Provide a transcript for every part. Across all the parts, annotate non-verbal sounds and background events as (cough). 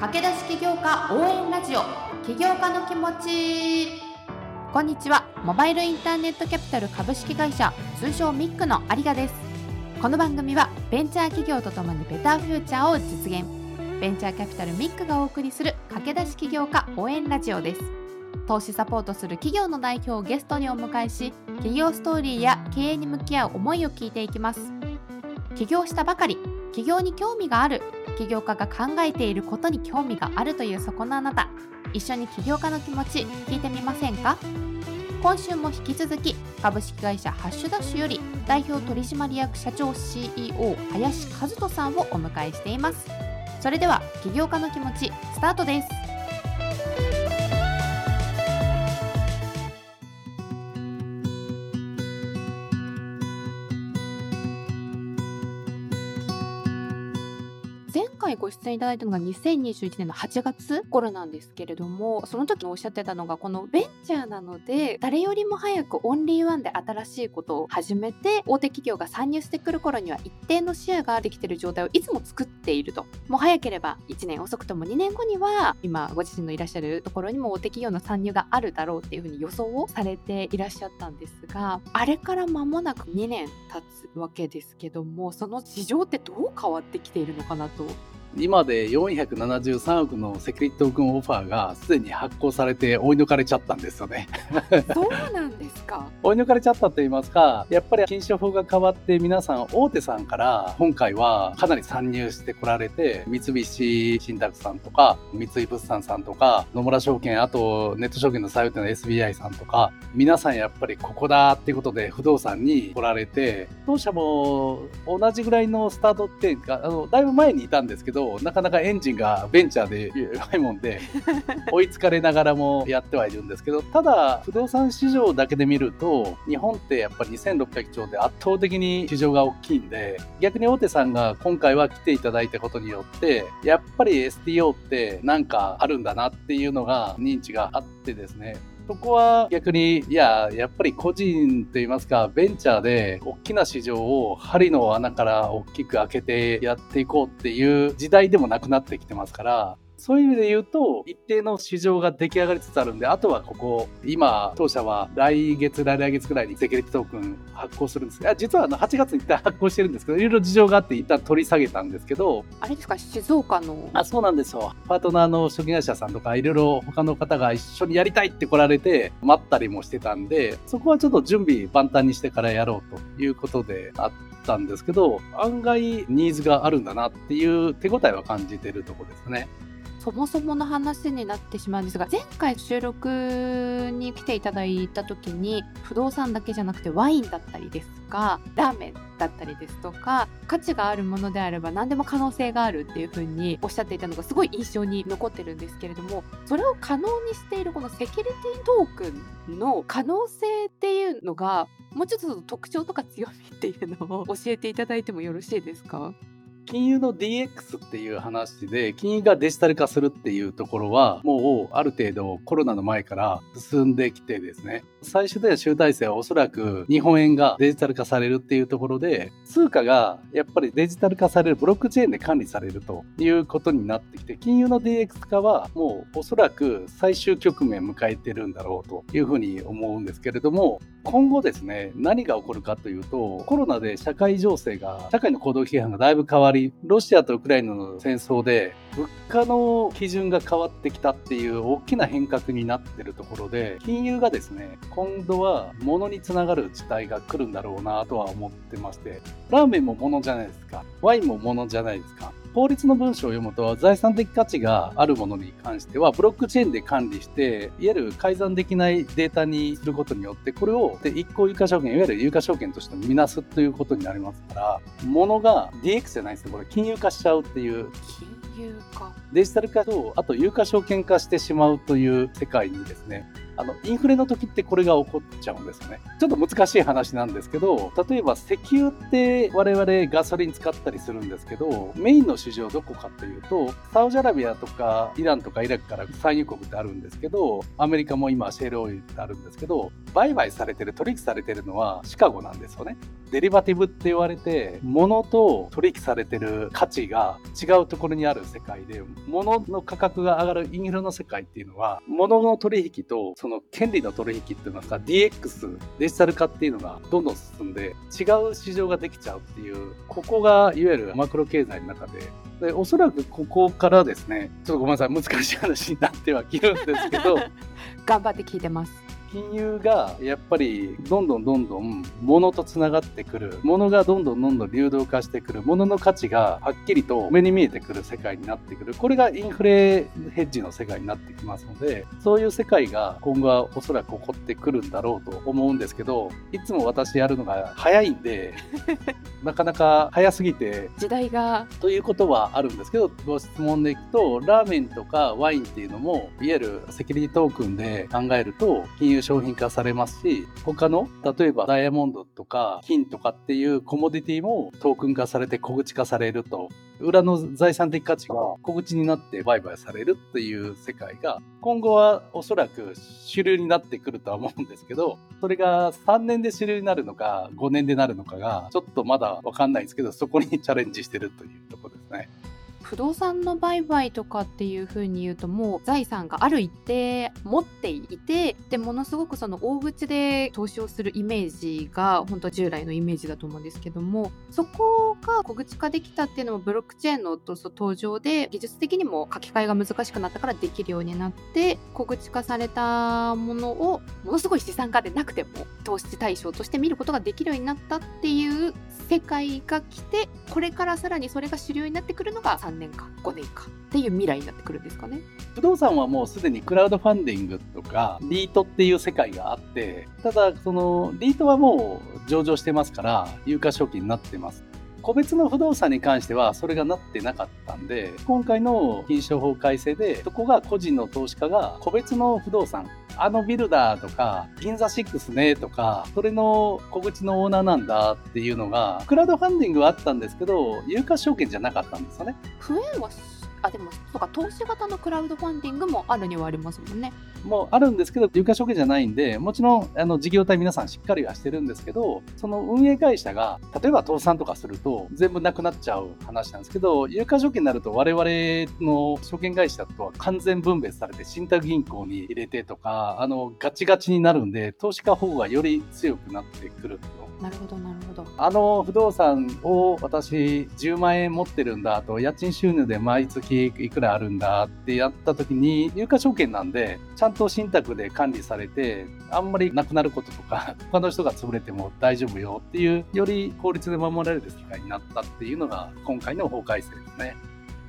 駆け出し起業家応援ラジオ。起業家の気持ち。こんにちは。モバイルインターネットキャピタル株式会社通称ミックの有賀です。この番組はベンチャー企業とともにベターフューチャーを実現。ベンチャーキャピタルミックがお送りする駆け出し起業家応援ラジオです。投資サポートする企業の代表をゲストにお迎えし企業ストーリーや経営に向き合う思いを聞いていきます。起業したばかり起業に興味がある起業家が考えていることに興味があるというそこのあなた。一緒に起業家の気持ち聞いてみませんか？今週も引き続き株式会社ハッシュダッシュより代表取締役社長 CEO 林和人さんをお迎えしています。それでは起業家の気持ちスタートです。回ご出演いただいたのが2021年の8月頃なんですけれどもその時おっしゃってたのがこのベンチャーなので誰よりも早くオンリーワンで新しいことを始めて大手企業が参入してくる頃には一定のシェアができてる状態をいつも作っていると。もう早ければ1年遅くとも2年後には今ご自身のいらっしゃるところにも大手企業の参入があるだろうっていうふうに予想をされていらっしゃったんですがあれから間もなく2年経つわけですけどもその市場ってどう変わってきているのかなと今で473億のセキュリティトークンオファーがすでに発行されて追い抜かれちゃったんですよね。そうなんですか？(laughs) 追い抜かれちゃったと言いますか、やっぱり禁止法が変わって皆さん大手さんから今回はかなり参入してこられて、三菱信託さんとか、三井物産さんとか、野村証券、あとネット証券の最大手の SBI さんとか、皆さんやっぱりここだっていうことで不動産に来られて、当社も同じぐらいのスタートっていうか、あの、だいぶ前にいたんですけど、なかなかエンジンがベンチャーで弱いもんで、(laughs) 追いつかれながらもやってはいるんですけど、ただ、不動産市場だけで見ると、日本ってやっぱり2600兆で圧倒的に市場が大きいんで、逆に大手さんが今回は来ていただいたことによって、やっぱり STO ってなんかあるんだなっていうのが認知があってですね、そこは逆に、いや、やっぱり個人といいますか、ベンチャーで大きな市場を針の穴から大きく開けてやっていこうっていう時代でもなくなってきてますから、そういう意味で言うと、一定の市場が出来上がりつつあるんで、あとはここ、今、当社は来月、来来月ぐらいにセキュリティトークン発行するんですが、実はあの8月に一旦発行してるんですけど、いろいろ事情があって一旦取り下げたんですけど、あれですか、静岡の？あ、そうなんですよ。パートナーの初期会社さんとか、いろいろ他の方が一緒にやりたいって来られて、待ったりもしてたんで、そこはちょっと準備万端にしてからやろうということであったんですけど、案外ニーズがあるんだなっていう手応えは感じてるとこですね。そもそもの話になってしまうんですが前回収録に来ていただいた時に不動産だけじゃなくてワインだったりですとかラーメンだったりですとか価値があるものであれば何でも可能性があるっていうふうにおっしゃっていたのがすごい印象に残ってるんですけれどもそれを可能にしているこのセキュリティトークンの可能性っていうのがもうちょっと特徴とか強みっていうのを教えていただいてもよろしいですか？金融の DX っていう話で、金融がデジタル化するっていうところは、もうある程度コロナの前から進んできてですね、最終的な集大成はおそらく日本円がデジタル化されるっていうところで、通貨がやっぱりデジタル化されるブロックチェーンで管理されるということになってきて、金融の DX 化はもうおそらく最終局面迎えてるんだろうというふうに思うんですけれども、今後ですね、何が起こるかというと、コロナで社会情勢が、社会の行動規範がだいぶ変わり、ロシアとウクライナの戦争で、物価の基準が変わってきたっていう大きな変革になってるところで、金融がですね、今度は物につながる事態が来るんだろうなとは思ってまして、ラーメンも物じゃないですか。ワインも物じゃないですか。法律の文章を読むと財産的価値があるものに関してはブロックチェーンで管理していわゆる改ざんできないデータにすることによってこれをで一個有価証券いわゆる有価証券として見なすということになりますから物が DX じゃないですねこれ金融化しちゃうっていう。金デジタル化とあと有価証券化してしまうという世界にですねあの、インフレの時ってこれが起こっちゃうんですよね。ちょっと難しい話なんですけど、例えば石油って我々ガソリン使ったりするんですけど、メインの市場どこかというと、サウジアラビアとかイランとかイラクから産油国ってあるんですけど、アメリカも今シェールオイルってあるんですけど、売買されてる、取引されてるのはシカゴなんですよね。デリバティブって言われて、物と取引されてる価値が違うところにある世界で、物の価格が上がるインフレの世界っていうのは、物の取引とその権利の取引っていうのが DX、デジタル化っていうのがどんどん進んで、違う市場ができちゃうっていう、ここがいわゆるマクロ経済の中で。でおそらくここからですねちょっとごめんなさい難しい話になってはきるんですけど (laughs) 頑張って聞いてます。金融がやっぱりどんどんどんどん物とつながってくる。物がどんどんどんどん流動化してくる。物の価値がはっきりと目に見えてくる世界になってくる。これがインフレヘッジの世界になってきますのでそういう世界が今後はおそらく起こってくるんだろうと思うんですけどいつも私やるのが早いんで (laughs) なかなか早すぎて時代がということはあるんですけどご質問でいくとラーメンとかワインっていうのもいわゆるセキュリティトークンで考えると金融商品化されますし、他の、例えばダイヤモンドとか金とかっていうコモディティもトークン化されて小口化されると、裏の財産的価値が小口になって売買されるっていう世界が、今後はおそらく主流になってくるとは思うんですけど、それが3年で主流になるのか、5年でなるのかが、ちょっとまだわかんないんですけど、そこにチャレンジしてるというところ。不動産の売買とかっていうふうに言うともう財産がある一定持っていてでものすごくその大口で投資をするイメージが本当従来のイメージだと思うんですけどもそこが小口化できたっていうのもブロックチェーンの登場で技術的にも書き換えが難しくなったからできるようになって小口化されたものをものすごい資産家でなくても投資対象として見ることができるようになったっていう世界が来てこれからさらにそれが主流になってくるのが3年か5年かっていう未来になってくるんですかね。不動産はもうすでにクラウドファンディングとかリートっていう世界があってただそのリートはもう上場してますから有価証券になってます。個別の不動産に関してはそれがなってなかったんで今回の金商法改正でそこが個人の投資家が個別の不動産あのビルダーとか銀座6ねとかそれの小口のオーナーなんだっていうのがクラウドファンディングはあったんですけど有価証券じゃなかったんですよね。増えはあでもそうか投資型のクラウドファンディングもあるにはありますもんね。もあるんですけど有価証券じゃないんでもちろんあの事業体皆さんしっかりはしてるんですけどその運営会社が例えば倒産とかすると全部なくなっちゃう話なんですけど有価証券になると我々の証券会社とは完全分別されて信託銀行に入れてとかあのガチガチになるんで投資家保護がより強くなってくるとなるほどなるほどあの不動産を私10万円持ってるんだと家賃収入で毎月いくらあるんだってやった時に有価証券なんでちゃんと信託で管理されてあんまりなくなることとか (laughs) 他の人が潰れても大丈夫よっていうより法律で守られる世界になったっていうのが今回の法改正ですね。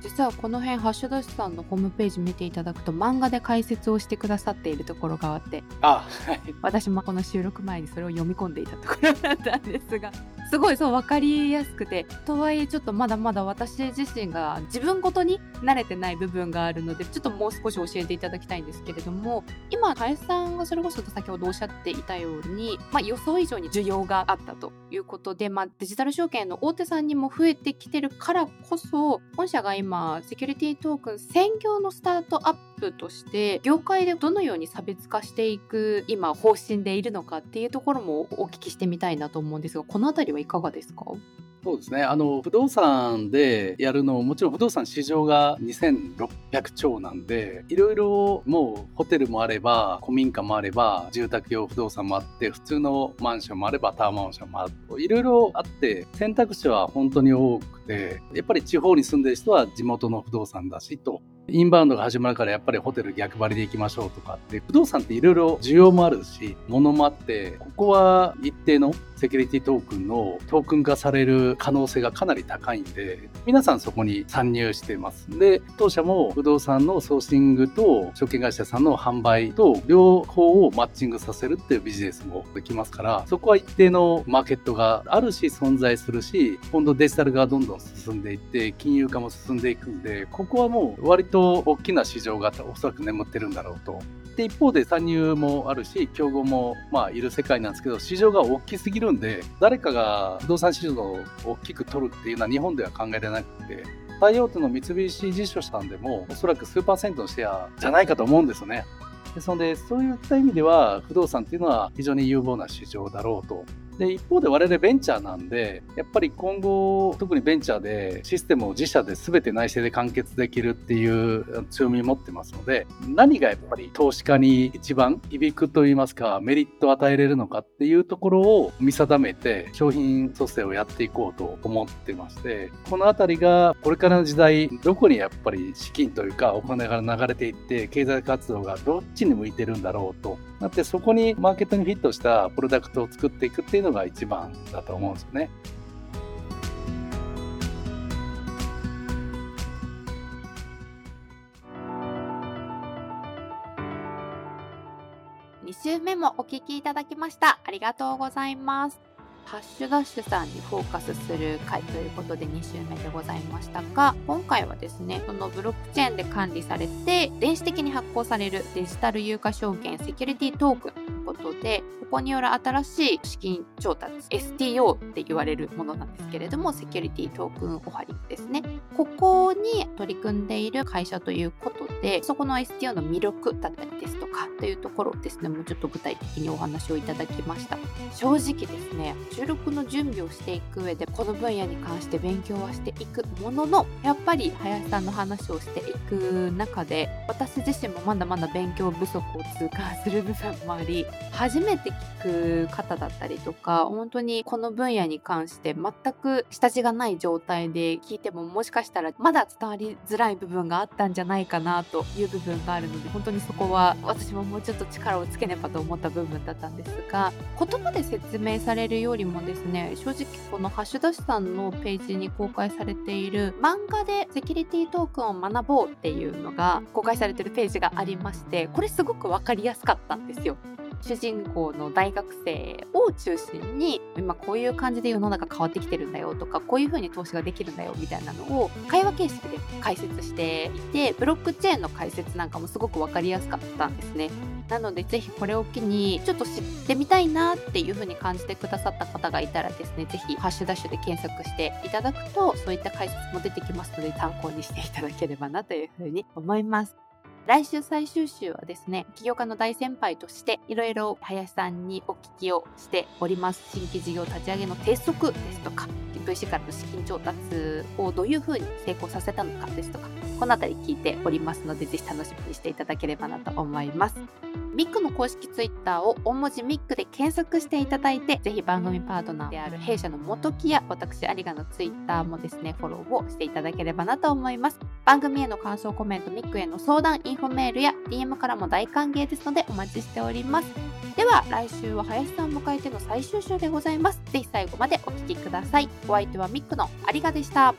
実はこの辺ハッシュダッシュさんのホームページ見ていただくと漫画で解説をしてくださっているところがあってあ、はい、私もこの収録前にそれを読み込んでいたところだったんですがすごいそう分かりやすくてとはいえちょっとまだまだ私自身が自分ごとに慣れてない部分があるのでちょっともう少し教えていただきたいんですけれども今林さんがそれこそ先ほどおっしゃっていたように、まあ、予想以上に需要があったということで、まあ、デジタル証券の大手さんにも増えてきてるからこそ本社が今セキュリティトークン専業のスタートアップとして業界でどのように差別化していく今方針でいるのかっていうところもお聞きしてみたいなと思うんですがこの辺りはいかがですか？そうですね。あの、不動産でやるのもちろん不動産市場が2600兆なんで、いろいろもうホテルもあれば、古民家もあれば、住宅用不動産もあって、普通のマンションもあれば、タワーマンションもあると、いろいろあって、選択肢は本当に多くて、やっぱり地方に住んでる人は地元の不動産だしと、インバウンドが始まるからやっぱりホテル逆張りで行きましょうとかって、不動産っていろいろ需要もあるし、物もあって、ここは一定のセキュリティトークンのトークン化される可能性がかなり高いんで、皆さんそこに参入してます。で、当社も不動産のソーシングと証券会社さんの販売と両方をマッチングさせるっていうビジネスもできますから、そこは一定のマーケットがあるし存在するし、今度デジタルがどんどん進んでいって、金融化も進んでいくんで、ここはもう割とと大きな市場がおそらく眠ってるんだろうと。で、一方で参入もあるし、競合もまあいる世界なんですけど、市場が大きすぎるんで、誰かが不動産市場を大きく取るっていうのは日本では考えられなくて、最大手の三菱地所さんでもおそらく数パーセントのシェアじゃないかと思うんですよね。ですので、そういった意味では不動産っていうのは非常に有望な市場だろうとで、一方で我々ベンチャーなんで、やっぱり今後、特にベンチャーでシステムを自社で全て内製で完結できるっていう強みを持ってますので、何がやっぱり投資家に一番響くといいますか、メリットを与えれるのかっていうところを見定めて、商品蘇生をやっていこうと思ってまして、このあたりがこれからの時代、どこにやっぱり資金というかお金が流れていって、経済活動がどっちに向いてるんだろうとだって、そこにマーケットにフィットしたプロダクトを作っていくっていうのが一番だと思うんですよね。2週目もお聞きいただきました。ありがとうございます。ハッシュダッシュさんにフォーカスする回ということで2週目でございましたが今回はですねそのブロックチェーンで管理されて電子的に発行されるデジタル有価証券セキュリティトークンということでここによる新しい資金調達 STO って言われるものなんですけれどもセキュリティトークンオハリングですね。ここに取り組んでいる会社ということでそこの STO の魅力だったりですとかというところですねもうちょっと具体的にお話をいただきました。正直ですね収録の準備をしていく上でこの分野に関して勉強はしていくもののやっぱり林さんの話をしていく中で私自身もまだまだ勉強不足を痛感する部分もあり初めて聞く方だったりとか本当にこの分野に関して全く下地がない状態で聞いてももしかしたらまだ伝わりづらい部分があったんじゃないかなという部分があるので本当にそこは私ももうちょっと力をつけねばと思った部分だったんですが言葉で説明されるよりもですね正直このハッシュダッシさんのページに公開されている漫画でセキュリティトークンを学ぼうっていうのが公開されてるページがありましてこれすごく分かりやすかったんですよ。主人公の大学生を中心に今こういう感じで世の中変わってきてるんだよとかこういう風に投資ができるんだよみたいなのを会話形式で解説していてブロックチェーンの解説なんかもすごく分かりやすかったんですね。なのでぜひこれを機にちょっと知ってみたいなっていう風に感じてくださった方がいたらですねぜひハッシュダッシュで検索していただくとそういった解説も出てきますので参考にしていただければなという風に思います。来週最終週はですね、起業家の大先輩として、いろいろ林さんにお聞きをしております。新規事業立ち上げの鉄則ですとか、VC からの資金調達をどういうふうに成功させたのかですとか、このあたり聞いておりますので、ぜひ楽しみにしていただければなと思います。ミックの公式ツイッターを大文字ミックで検索していただいて、ぜひ番組パートナーである弊社の元木や私有賀のツイッターもですね、フォローをしていただければなと思います。番組への感想コメント、ミックへの相談、インフォメールや DM からも大歓迎ですのでお待ちしております。では来週は林さんを迎えての最終週でございます。ぜひ最後までお聴きください。お相手はミックの有賀でした。